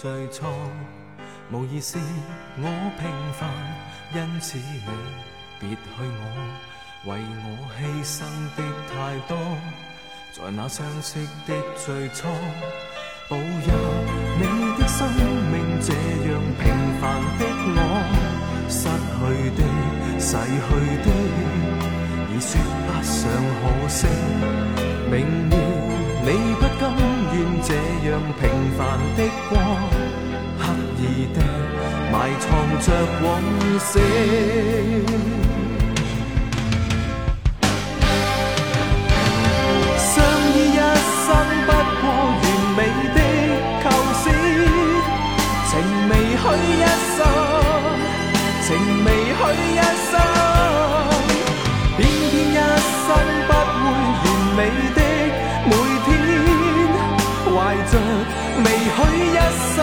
最初，无疑是我平凡，因此你别去我，为我牺牲的太多。在那相识的最初，步入你的生命，这样平凡的我，失去的、逝去的，已说不上可惜。明了你不甘。愿这样平凡的光，刻意地埋藏着往昔。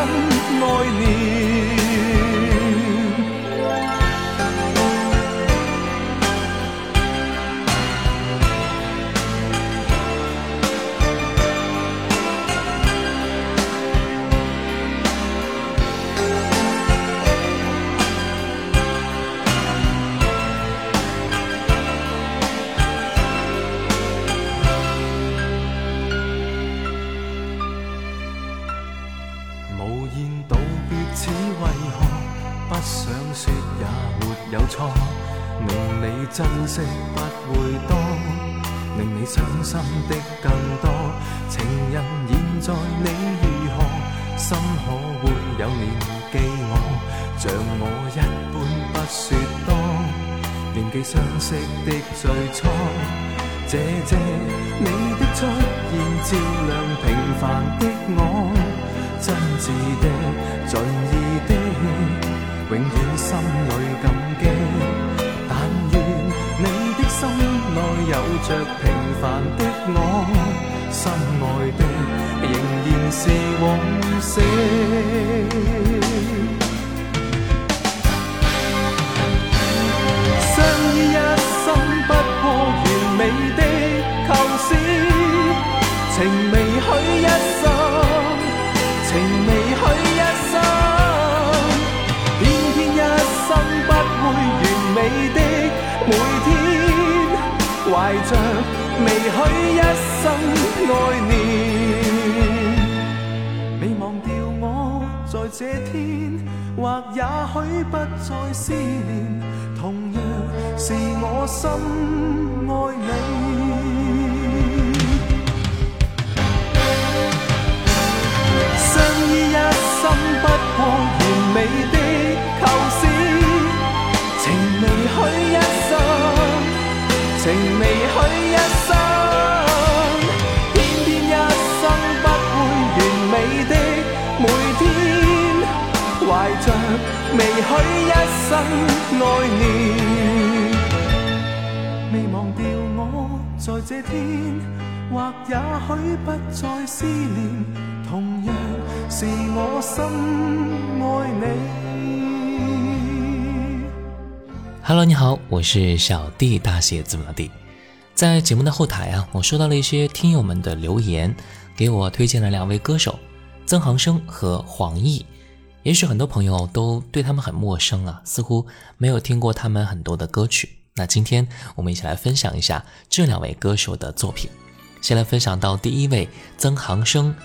爱念。珍惜不会多，令你伤心的更多。情人现在你如何？心可会有念记我？像我一般不说多，念记相识的最初。谢谢你的出现，照亮平凡的我，真挚的、在意的，永远心里。着平凡的我，心爱的仍然是往昔。爱念，未忘掉我，在这天，或也许不再思念，同样是我深爱你。相依一生，不过完美的构思，情未许一生，情未许一。Hello，你好，我是小弟，大写字母的。在节目的后台啊，我收到了一些听友们的留言，给我推荐了两位歌手：曾航生和黄奕。也许很多朋友都对他们很陌生啊，似乎没有听过他们很多的歌曲。那今天我们一起来分享一下这两位歌手的作品。先来分享到第一位曾航生。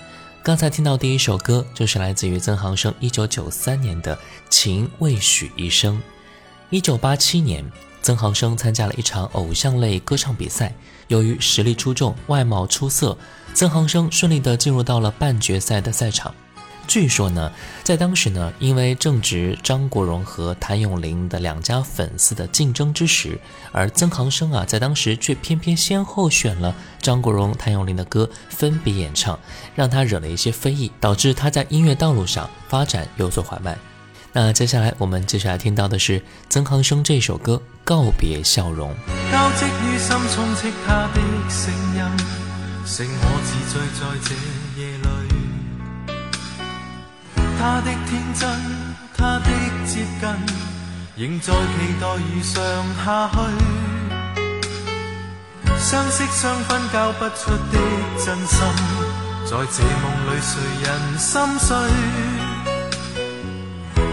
刚才听到第一首歌就是来自于曾航生1993年的《情未许一生》。1987年，曾航生参加了一场偶像类歌唱比赛，由于实力出众、外貌出色，曾航生顺利的进入到了半决赛的赛场。据说呢，在当时呢，因为正值张国荣和谭咏麟的两家粉丝的竞争之时，而曾航生啊，在当时却偏偏先后选了张国荣、谭咏麟的歌分别演唱，让他惹了一些非议，导致他在音乐道路上发展有所缓慢。那接下来我们接下来听到的是曾航生这首歌《告别笑容》。的声音，他的天真，他的接近，仍在期待遇上下去。相识相分，交不出的真心，在这梦里谁人心碎？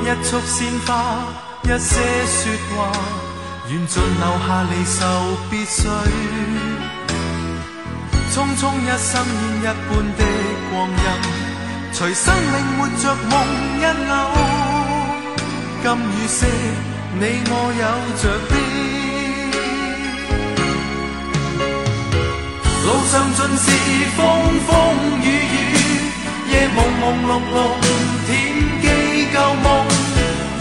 一束鲜花，一些说话，缘尽留下离愁别绪。匆匆一生烟一般的光阴。随生命活着梦一偶，金与色，你我有着的。路上尽是风风雨雨，夜朦朦胧胧，天几旧梦。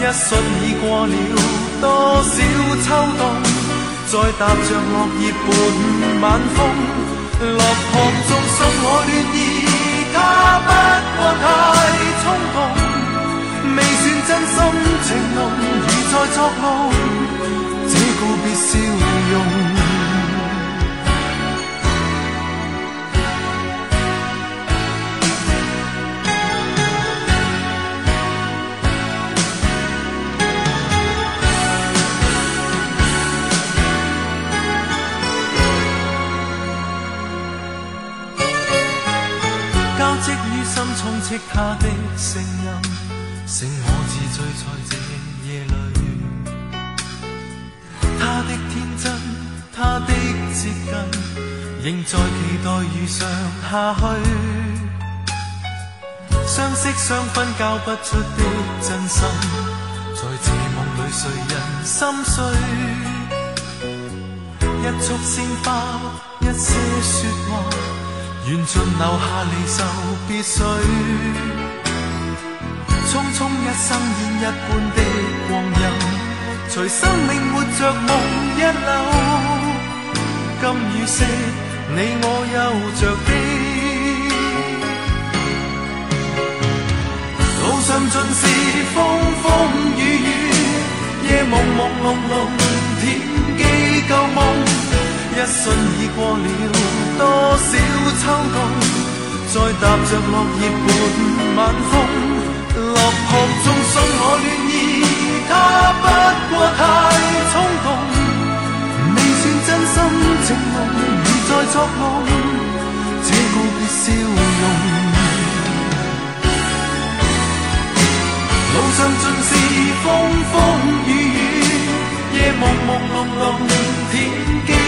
一瞬已过了多少秋冬，再踏着落叶伴晚风，落魄中心我乱。他不过太冲动，未算真心情浓，已在作弄，这告别笑容。积于心，充斥他的声音，剩我自醉在这夜里。他的天真，他的接近，仍在期待遇上下去。相识相分，交不出的真心，在这梦里，谁人心碎？一束鲜花，一些说话。愿尽留下离愁别绪，匆匆一生烟一般的光阴，随生命活着梦一流。今与昔，你我有着的。路上尽是风风雨雨，夜朦朦胧胧，天机旧梦。一瞬已过了多少秋冬，再踏着落叶伴晚风，落魄中送我恋意，他不过太冲动，未算真心情浓，而在作弄这告别笑容。路上尽是风风雨雨，夜朦朦胧胧，天。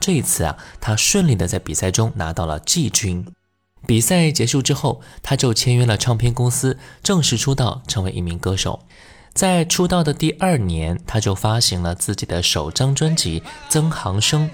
这一次啊，他顺利的在比赛中拿到了季军。比赛结束之后，他就签约了唱片公司，正式出道，成为一名歌手。在出道的第二年，他就发行了自己的首张专辑《曾航生》。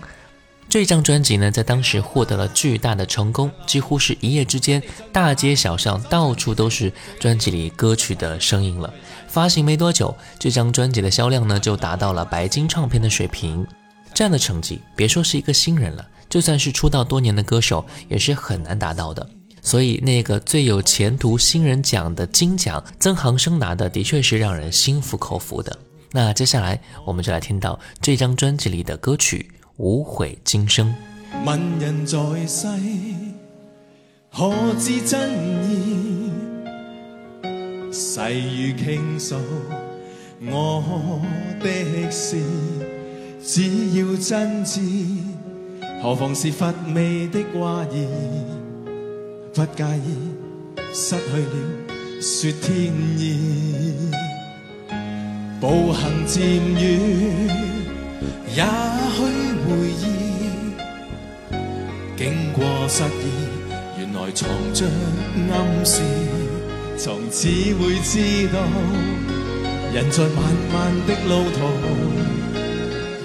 这张专辑呢，在当时获得了巨大的成功，几乎是一夜之间，大街小巷到处都是专辑里歌曲的声音了。发行没多久，这张专辑的销量呢，就达到了白金唱片的水平。这样的成绩，别说是一个新人了，就算是出道多年的歌手，也是很难达到的。所以，那个最有前途新人奖的金奖，曾航生拿的的确是让人心服口服的。那接下来，我们就来听到这张专辑里的歌曲《无悔今生》。人在世，知真意？我只要真挚，何妨是乏味的挂意？不介意失去了，说天意。步行渐远，也许回忆，经过失意，原来藏着暗示，从此会知道，人在漫漫的路途。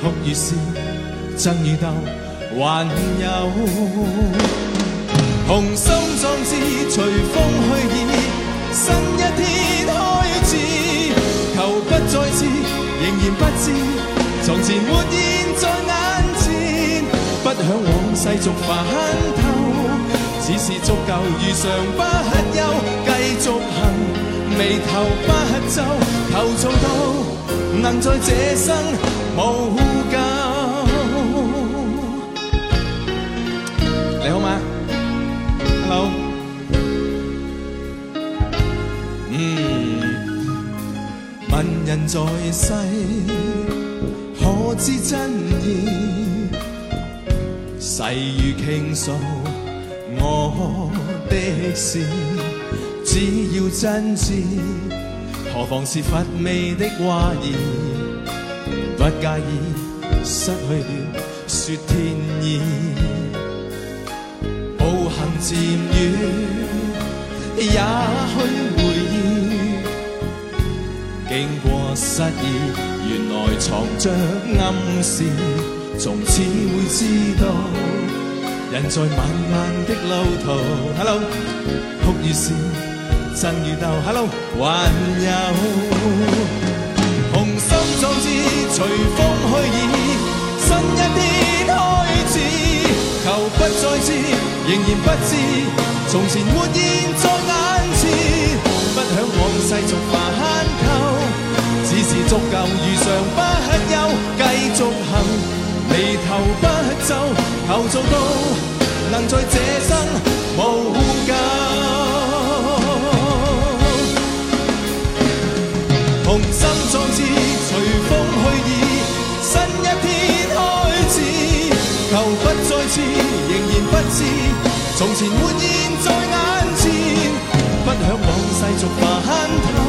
乐与笑，争与斗，还有。雄心壮志随风去，意新一天开始。求不再知，仍然不知，从前活现在眼前，不想往世俗烦透，只是足够如常不休。继续行，眉头不皱。求做到，能在这生。你好吗？Hello。嗯。文人在世，何知真意？细语倾诉我的事，只要真挚，何妨是乏味的话儿。不介意失去了，說天意，步行漸遠，也許回憶，經過失意，原來藏着暗示，從此會知道，人在漫漫的路途，Hello，哭與笑，爭與鬥，Hello，還有。壮志随风去矣，新一天开始。求不再知，仍然不知，从前活现在眼前。不响往世俗话贪求，只是足够如常不休，继续行，眉头不皱，求做到能在这生无憾。知从前焕现在眼前，不向往世俗化渗透，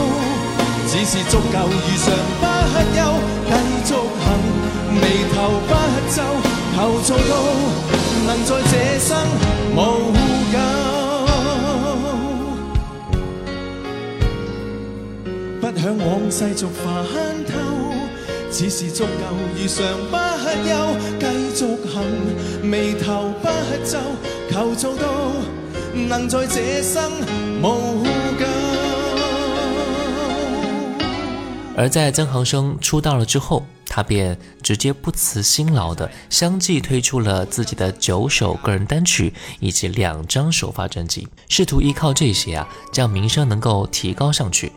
只是足够遇上不休，继续行，眉头不皱，求做到能在这生无咎，不向往世俗化渗透。只是足够，遇上不休，继续行，眉头不皱，求做到能在这生无救。而在曾航生出道了之后，他便直接不辞辛劳地相继推出了自己的九首个人单曲以及两张首发专辑，试图依靠这些啊，将名声能够提高上去。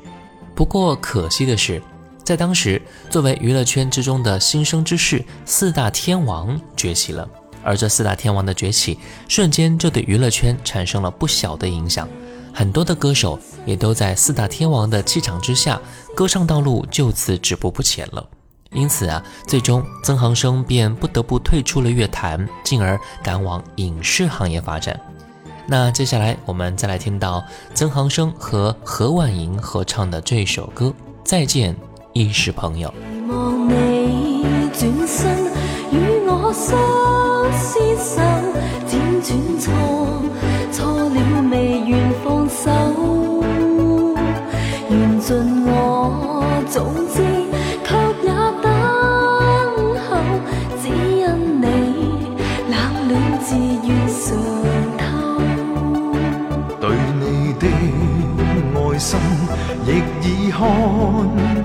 不过可惜的是，在当时，作为娱乐圈之中的新生之势，四大天王崛起了。而这四大天王的崛起，瞬间就对娱乐圈产生了不小的影响。很多的歌手也都在四大天王的气场之下，歌唱道路就此止步不前了。因此啊，最终曾航生便不得不退出了乐坛，进而赶往影视行业发展。那接下来，我们再来听到曾航生和何婉莹合唱的这首歌《再见》。亦是朋友。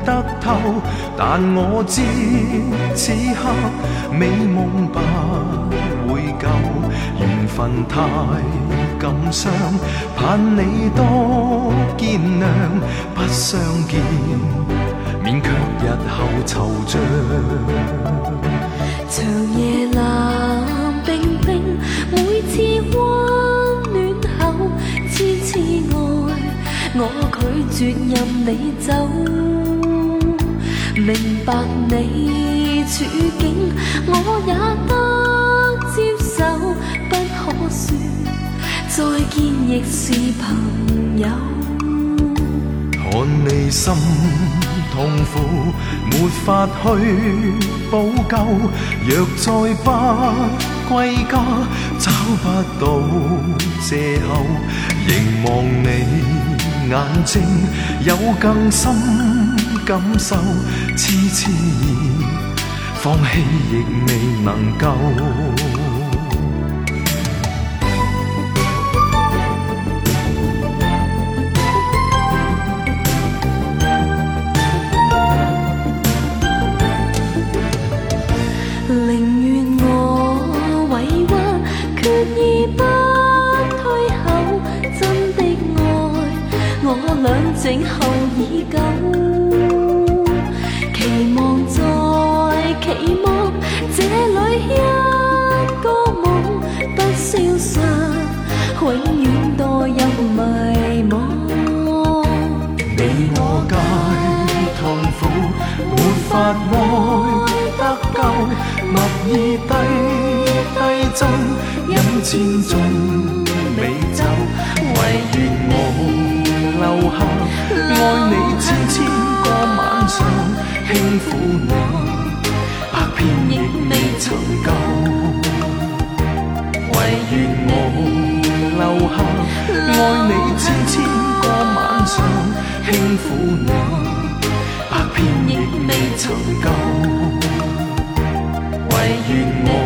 得透，但我知此刻美梦不会久，缘份太感伤，盼你多见谅，不相见，免却日后惆怅。长夜冷冰冰，每次温暖后，痴痴爱，我拒绝任你走。明白你处境，我也得接受。不可说再见，亦是朋友。看你心痛苦，没法去补救。若再不归家，找不到借口。凝望你眼睛，有更深感受。痴痴放弃亦未能够。饮千种美酒，唯愿我留下爱你千千个晚上，轻抚你百遍亦未曾够。唯愿我留下爱你千千个晚上，轻抚你百遍亦未曾够。唯愿我。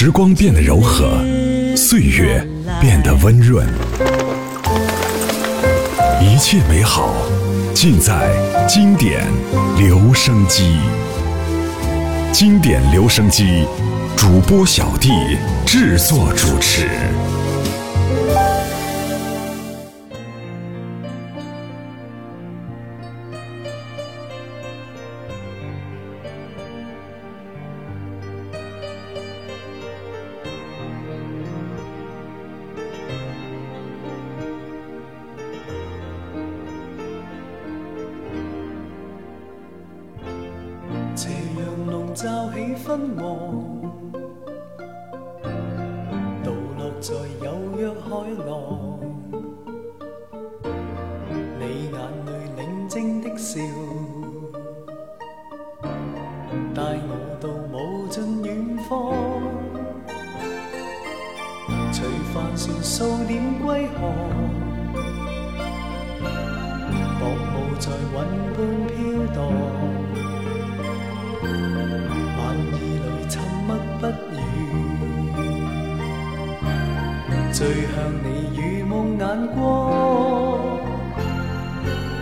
时光变得柔和，岁月变得温润，一切美好尽在经典留声机。经典留声机，主播小弟制作主持。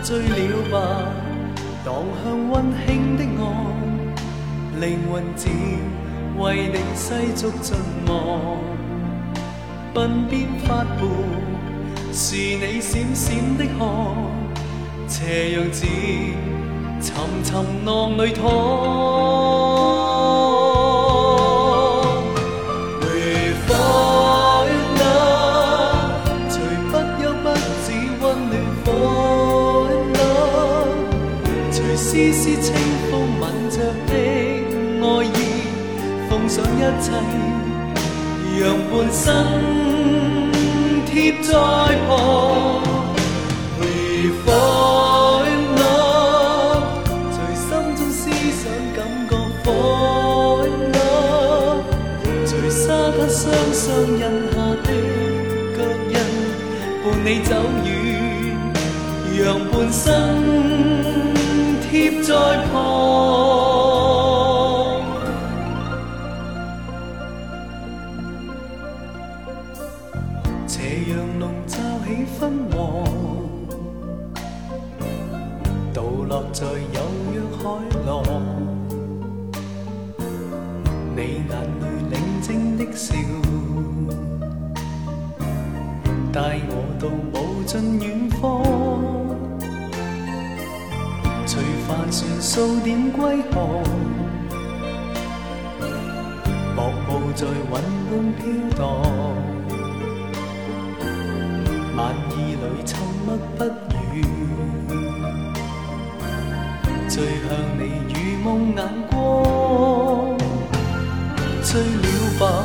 醉了吧，荡向温馨的岸，灵魂只为你细俗尽望。鬓边发伴是你闪闪的汗，斜阳照，沉沉浪里躺。一丝清风吻着的爱意，奉上一切，让半生贴在旁。回爱，在心中思想，感觉爱，在沙滩双双印下的脚印，伴你走远，让半生。在旁，斜阳笼罩起昏黄，倒落在柔弱海浪。你眼里宁静的笑，带我到无尽远方。船数点归航，薄雾在云般飘荡，晚意里沉默不语，醉向你如梦眼光，醉了吧，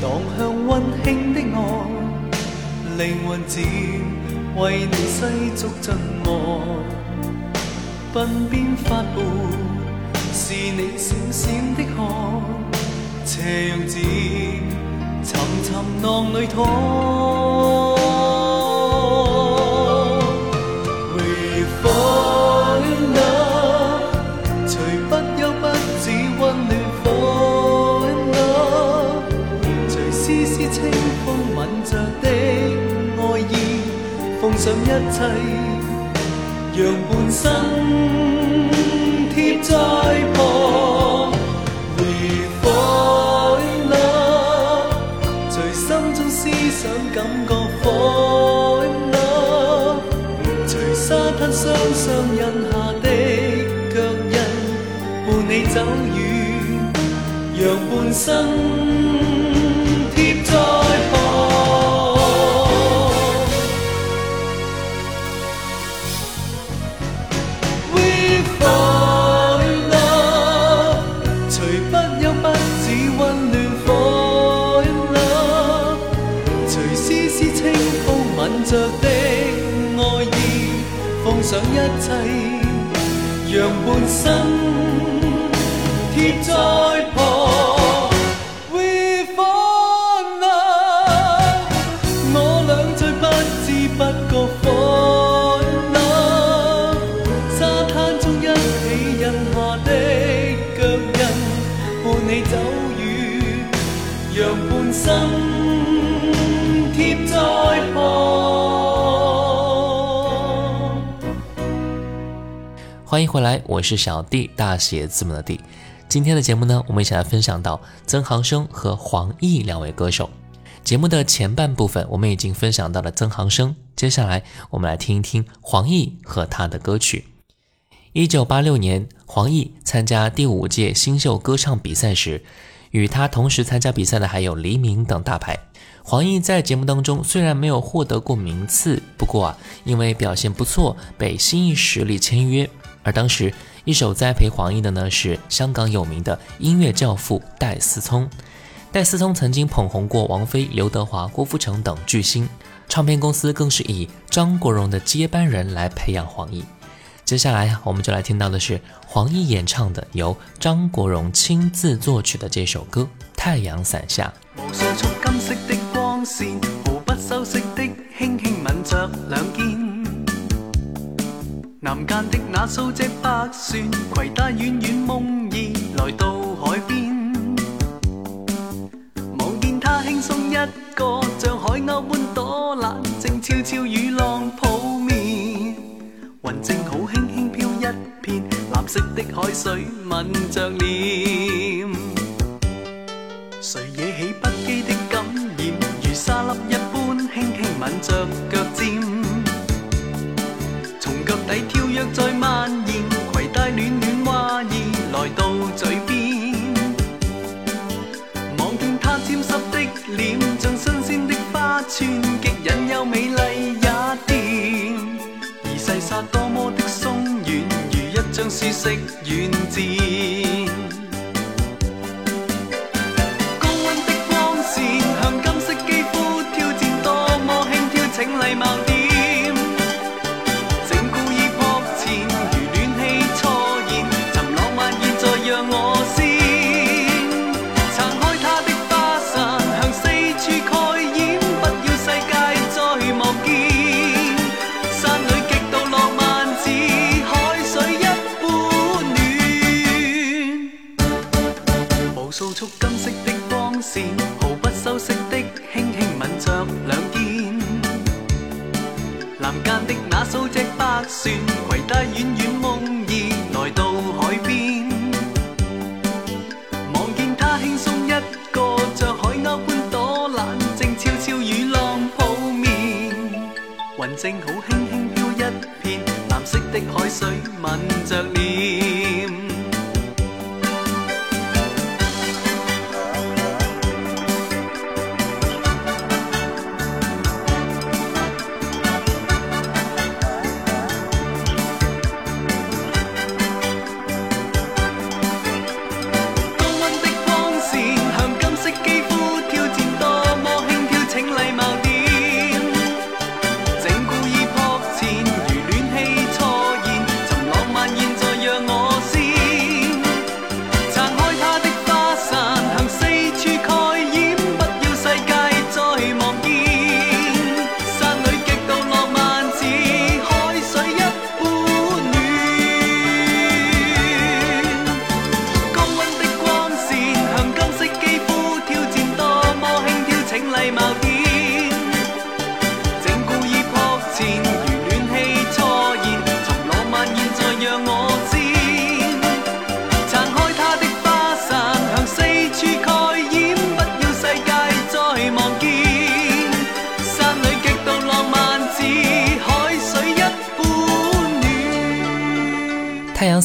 荡向温馨的爱，灵魂只为你细捉进梦。鬓边发白，是你闪闪的汗，斜阳渐沉沉浪里躺。We f 随不休不止温暖 f a 随丝丝清风吻着的爱意，奉上一切，让半生。再破。而 f a 随心中思想感觉 f a 随沙滩双双印下的脚印，伴你走远，让半生。欢迎回来，我是小 D，大写字母的 D。今天的节目呢，我们一起来分享到曾航生和黄奕两位歌手。节目的前半部分我们已经分享到了曾航生，接下来我们来听一听黄奕和他的歌曲。一九八六年，黄奕参加第五届新秀歌唱比赛时，与他同时参加比赛的还有黎明等大牌。黄奕在节目当中虽然没有获得过名次，不过啊，因为表现不错，被新艺实力签约。而当时一手栽培黄奕的呢，是香港有名的音乐教父戴思聪。戴思聪曾经捧红过王菲、刘德华、郭富城等巨星，唱片公司更是以张国荣的接班人来培养黄奕。接下来，我们就来听到的是黄奕演唱的由张国荣亲自作曲的这首歌《太阳伞下》。的不轻轻吻着两肩。林间的那数只白船，携带远远梦意来到海边。望见他轻松一个，像海鸥般多冷静，悄悄与浪抱面。云正好轻轻飘一片，蓝色的海水吻着脸。谁惹起不羁的感染，如沙粒一般轻轻吻着脚尖。若在蔓延，携带暖暖话意来到嘴边，望见她沾湿的脸，像新鲜的花串，极引诱美丽也甜。而细沙多么的松软，如一张舒适软垫。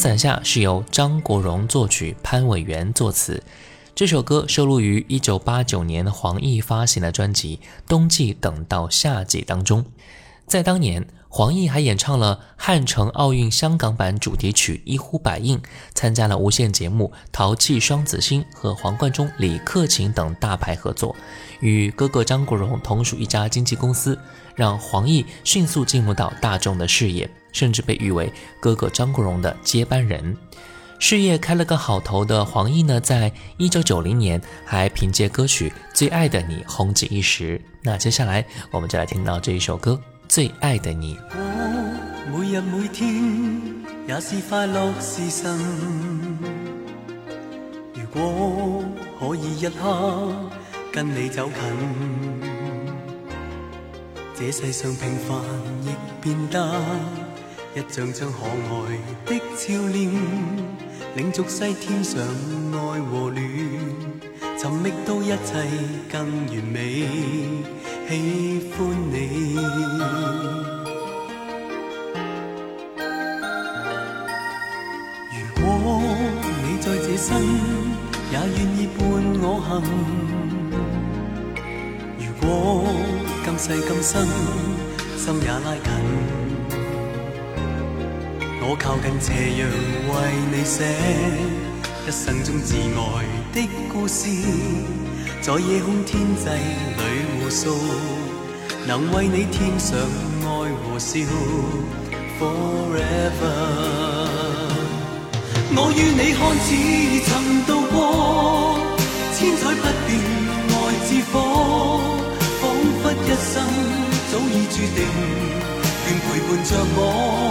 伞下是由张国荣作曲，潘伟元作词。这首歌收录于1989年黄奕发行的专辑《冬季等到夏季》当中。在当年，黄奕还演唱了汉城奥运香港版主题曲《一呼百应》，参加了无线节目《淘气双子星》和黄贯中、李克勤等大牌合作，与哥哥张国荣同属一家经纪公司。让黄奕迅速进入到大众的视野，甚至被誉为哥哥张国荣的接班人。事业开了个好头的黄奕呢，在一九九零年还凭借歌曲《最爱的你》红极一时。那接下来我们就来听到这一首歌《最爱的你》。如果可以一刻跟你走近。这世上平凡亦变得一张张可爱的笑脸，令俗世添上爱和暖，寻觅到一切更完美。喜欢你，如果你在这生也愿意伴我行。我今世今生心也拉紧，我靠近斜阳为你写，一生中挚爱的故事，在夜空天际里互诉，能为你添上爱和笑。Forever，我与你看似曾渡过，千载不变爱之火。一生早已注定，愿陪伴着我。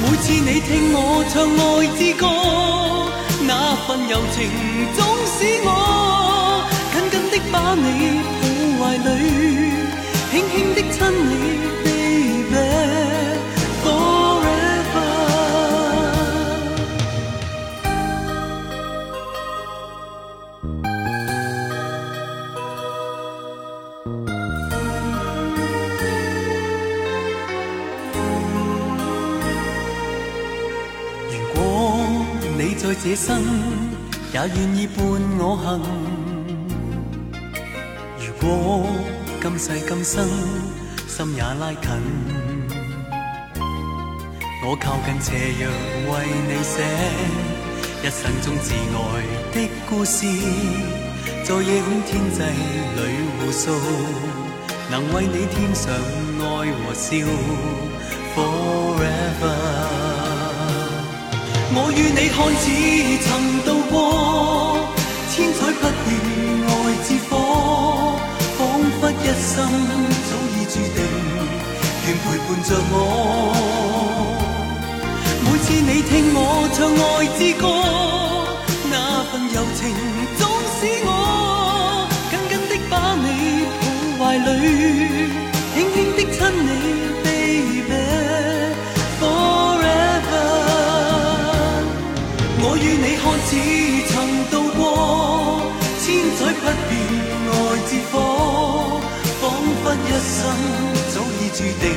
每次你听我唱爱之歌，那份柔情总使我紧紧的把你抱怀里，轻轻的亲你。这生也愿意伴我行。如果今世今生心也拉近，我靠近斜阳为你写一生中挚爱的故事，在夜空天际里互诉，能为你添上爱和笑。你看似曾渡过千载不遇爱之火，仿佛一生早已注定，愿陪伴着我。每次你听我唱爱之歌，那份柔情总使我紧紧的把你抱怀里。注定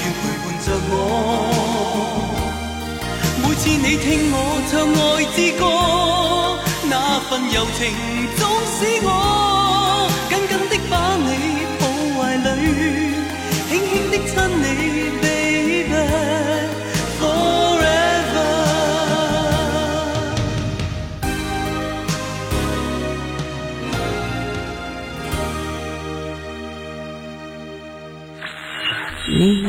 愿陪伴着我，每次你听我唱爱之歌，那份柔情总使我。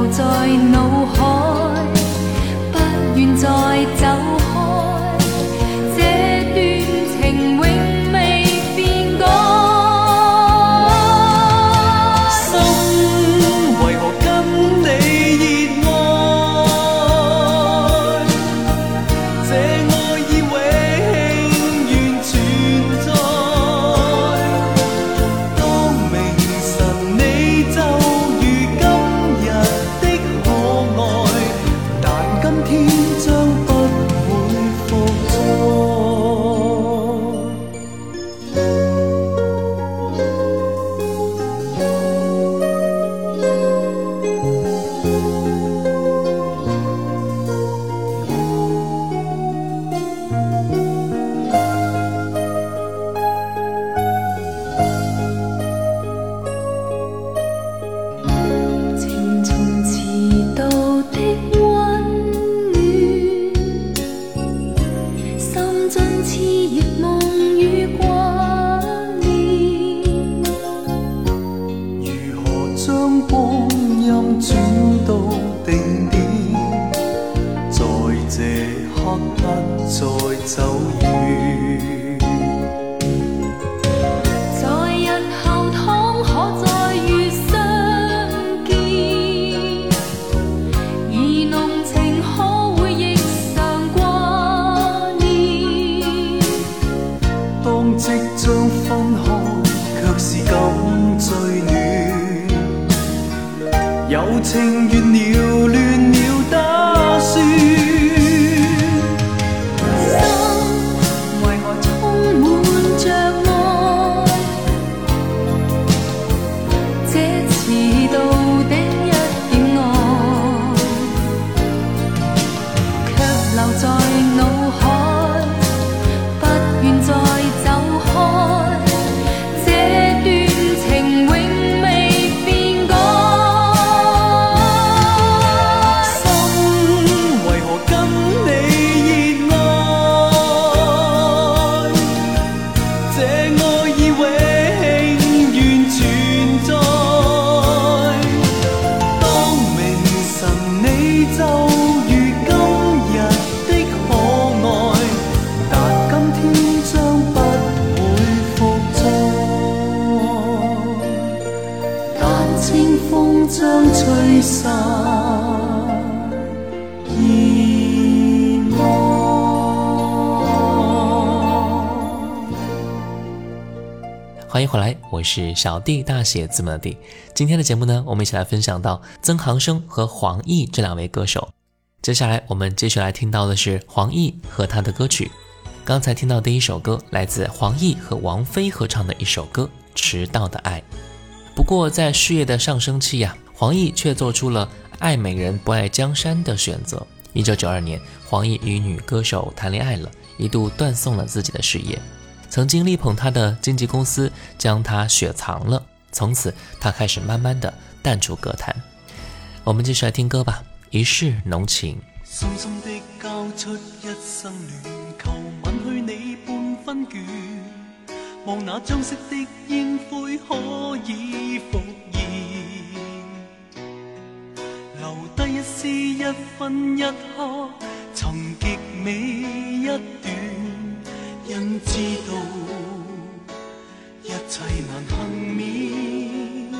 留在脑海。欢迎回来，我是小弟大写字母的弟。今天的节目呢，我们一起来分享到曾航生和黄奕这两位歌手。接下来我们继续来听到的是黄奕和他的歌曲。刚才听到第一首歌，来自黄奕和王菲合唱的一首歌《迟到的爱》。不过在事业的上升期呀，黄奕却做出了爱美人不爱江山的选择。一九九二年，黄奕与女歌手谈恋爱了，一度断送了自己的事业。曾经力捧他的经纪公司将他雪藏了，从此他开始慢慢的淡出歌坛。我们继续来听歌吧，《一世浓情》。深深的交出一生恋，求吻去你半分倦，望那将息的烟灰可以复现，留低一丝一分一刻，曾极美一段。因知道一切难幸免，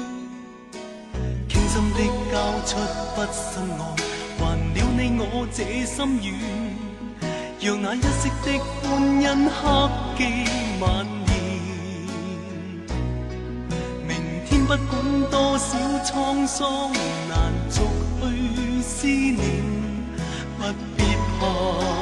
倾心的交出不心爱，还了你我这心愿。让那一息的欢欣刻记万年。明天不管多少沧桑难逐去思念，不必怕。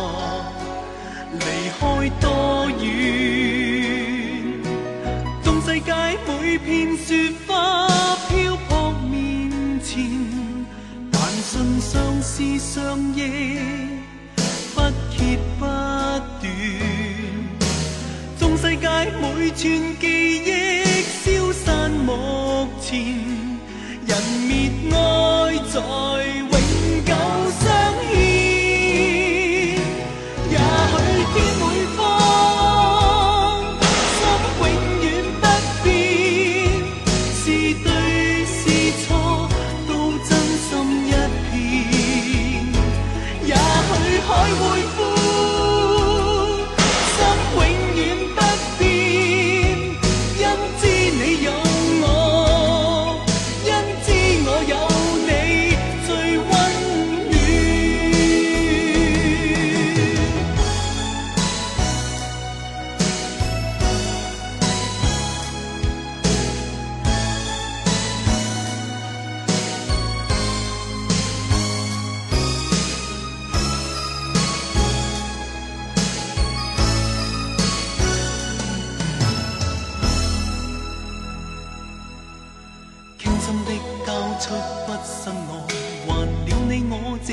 片雪花飘泊面前，但信相思相忆不竭不断，纵世界每寸。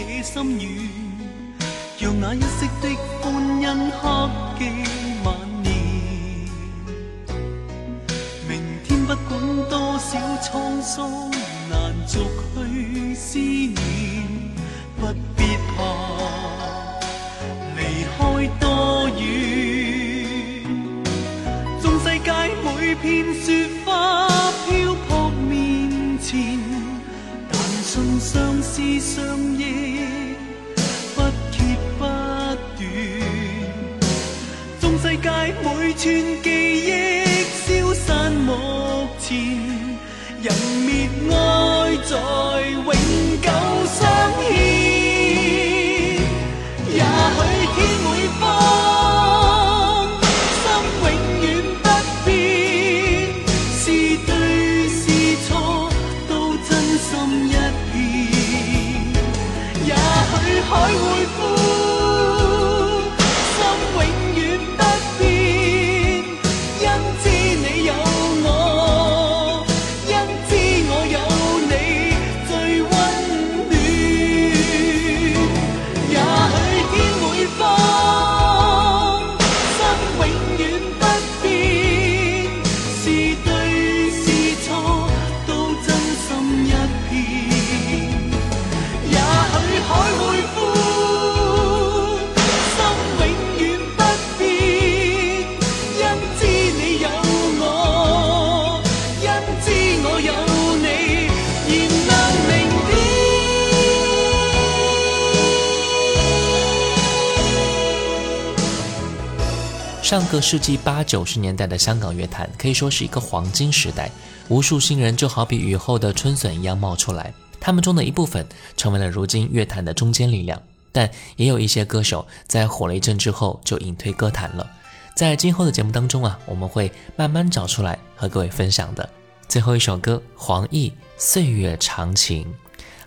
这心愿，让那一息的欢欣刻记万年。明天不管多少沧桑，难逐去思念，不必怕离开多远。纵世界每片雪花飘泊面前，但信相思相忆。串记忆消散，目前人灭，爱在。上个世纪八九十年代的香港乐坛可以说是一个黄金时代，无数新人就好比雨后的春笋一样冒出来，他们中的一部分成为了如今乐坛的中坚力量，但也有一些歌手在火了一阵之后就隐退歌坛了。在今后的节目当中啊，我们会慢慢找出来和各位分享的。最后一首歌，《黄奕岁月长情》。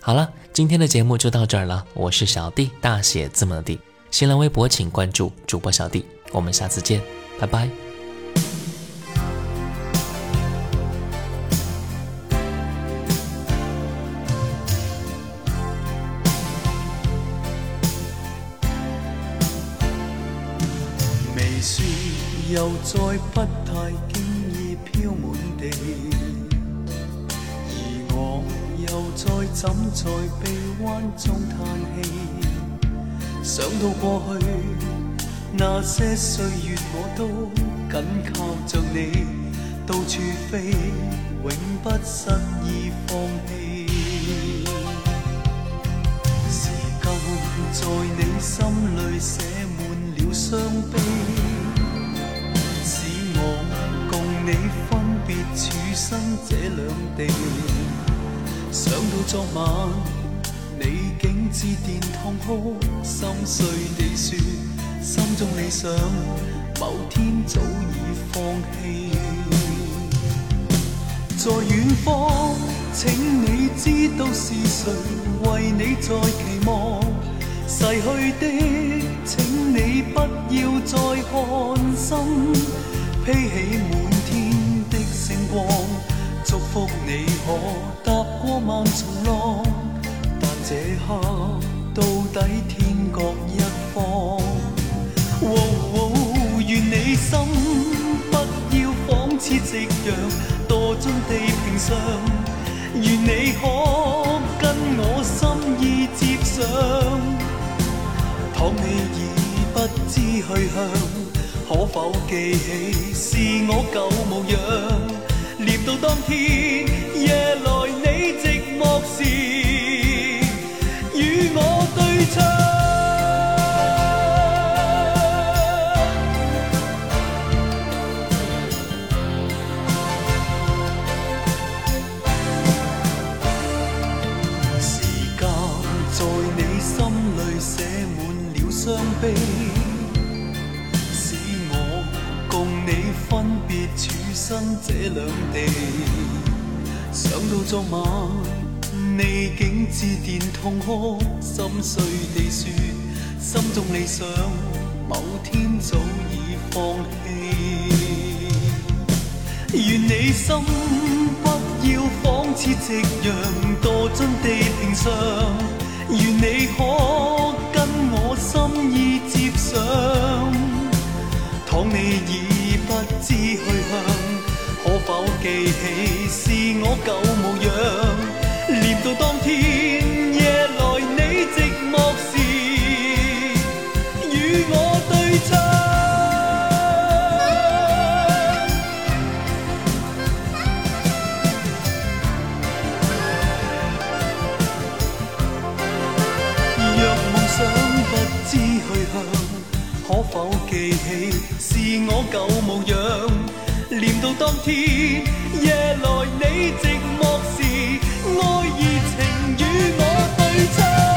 好了，今天的节目就到这儿了。我是小弟，大写字母的弟。新浪微博请关注主播小弟。我们下次见，拜拜。微雪又再不太经意飘满地，而我又再枕在臂弯中叹气，想到过去。那些岁月，我都紧靠着你，到处飞，永不失意放弃。时间在你心里写满了伤悲，使我共你分别处身这两地。想到昨晚，你竟致电痛哭，心碎地说。心中理想，某天早已放弃。在远方，请你知道是谁为你在期望。逝去的，请你不要再看心。披起满天的星光，祝福你可踏过万重浪。但这刻到底天各一方。愿你心不要仿似夕阳堕进地平上，愿你可跟我心意接上。倘你已不知去向，可否记起是我旧模样？念到当天夜来你寂寞时，与我对唱。悲，使我共你分别处身这两地。想到昨晚你竟致电痛哭，心碎地说，心中理想某天早已放弃。愿你心不要仿似夕阳堕进地平上，愿你可。心意接上，倘你已不知去向，可否记起是我旧模样？念到当天夜来你寂寞时，与我对唱。知去向，可否记起是我旧模样？念到当天，夜来你寂寞时，爱热情与我对唱。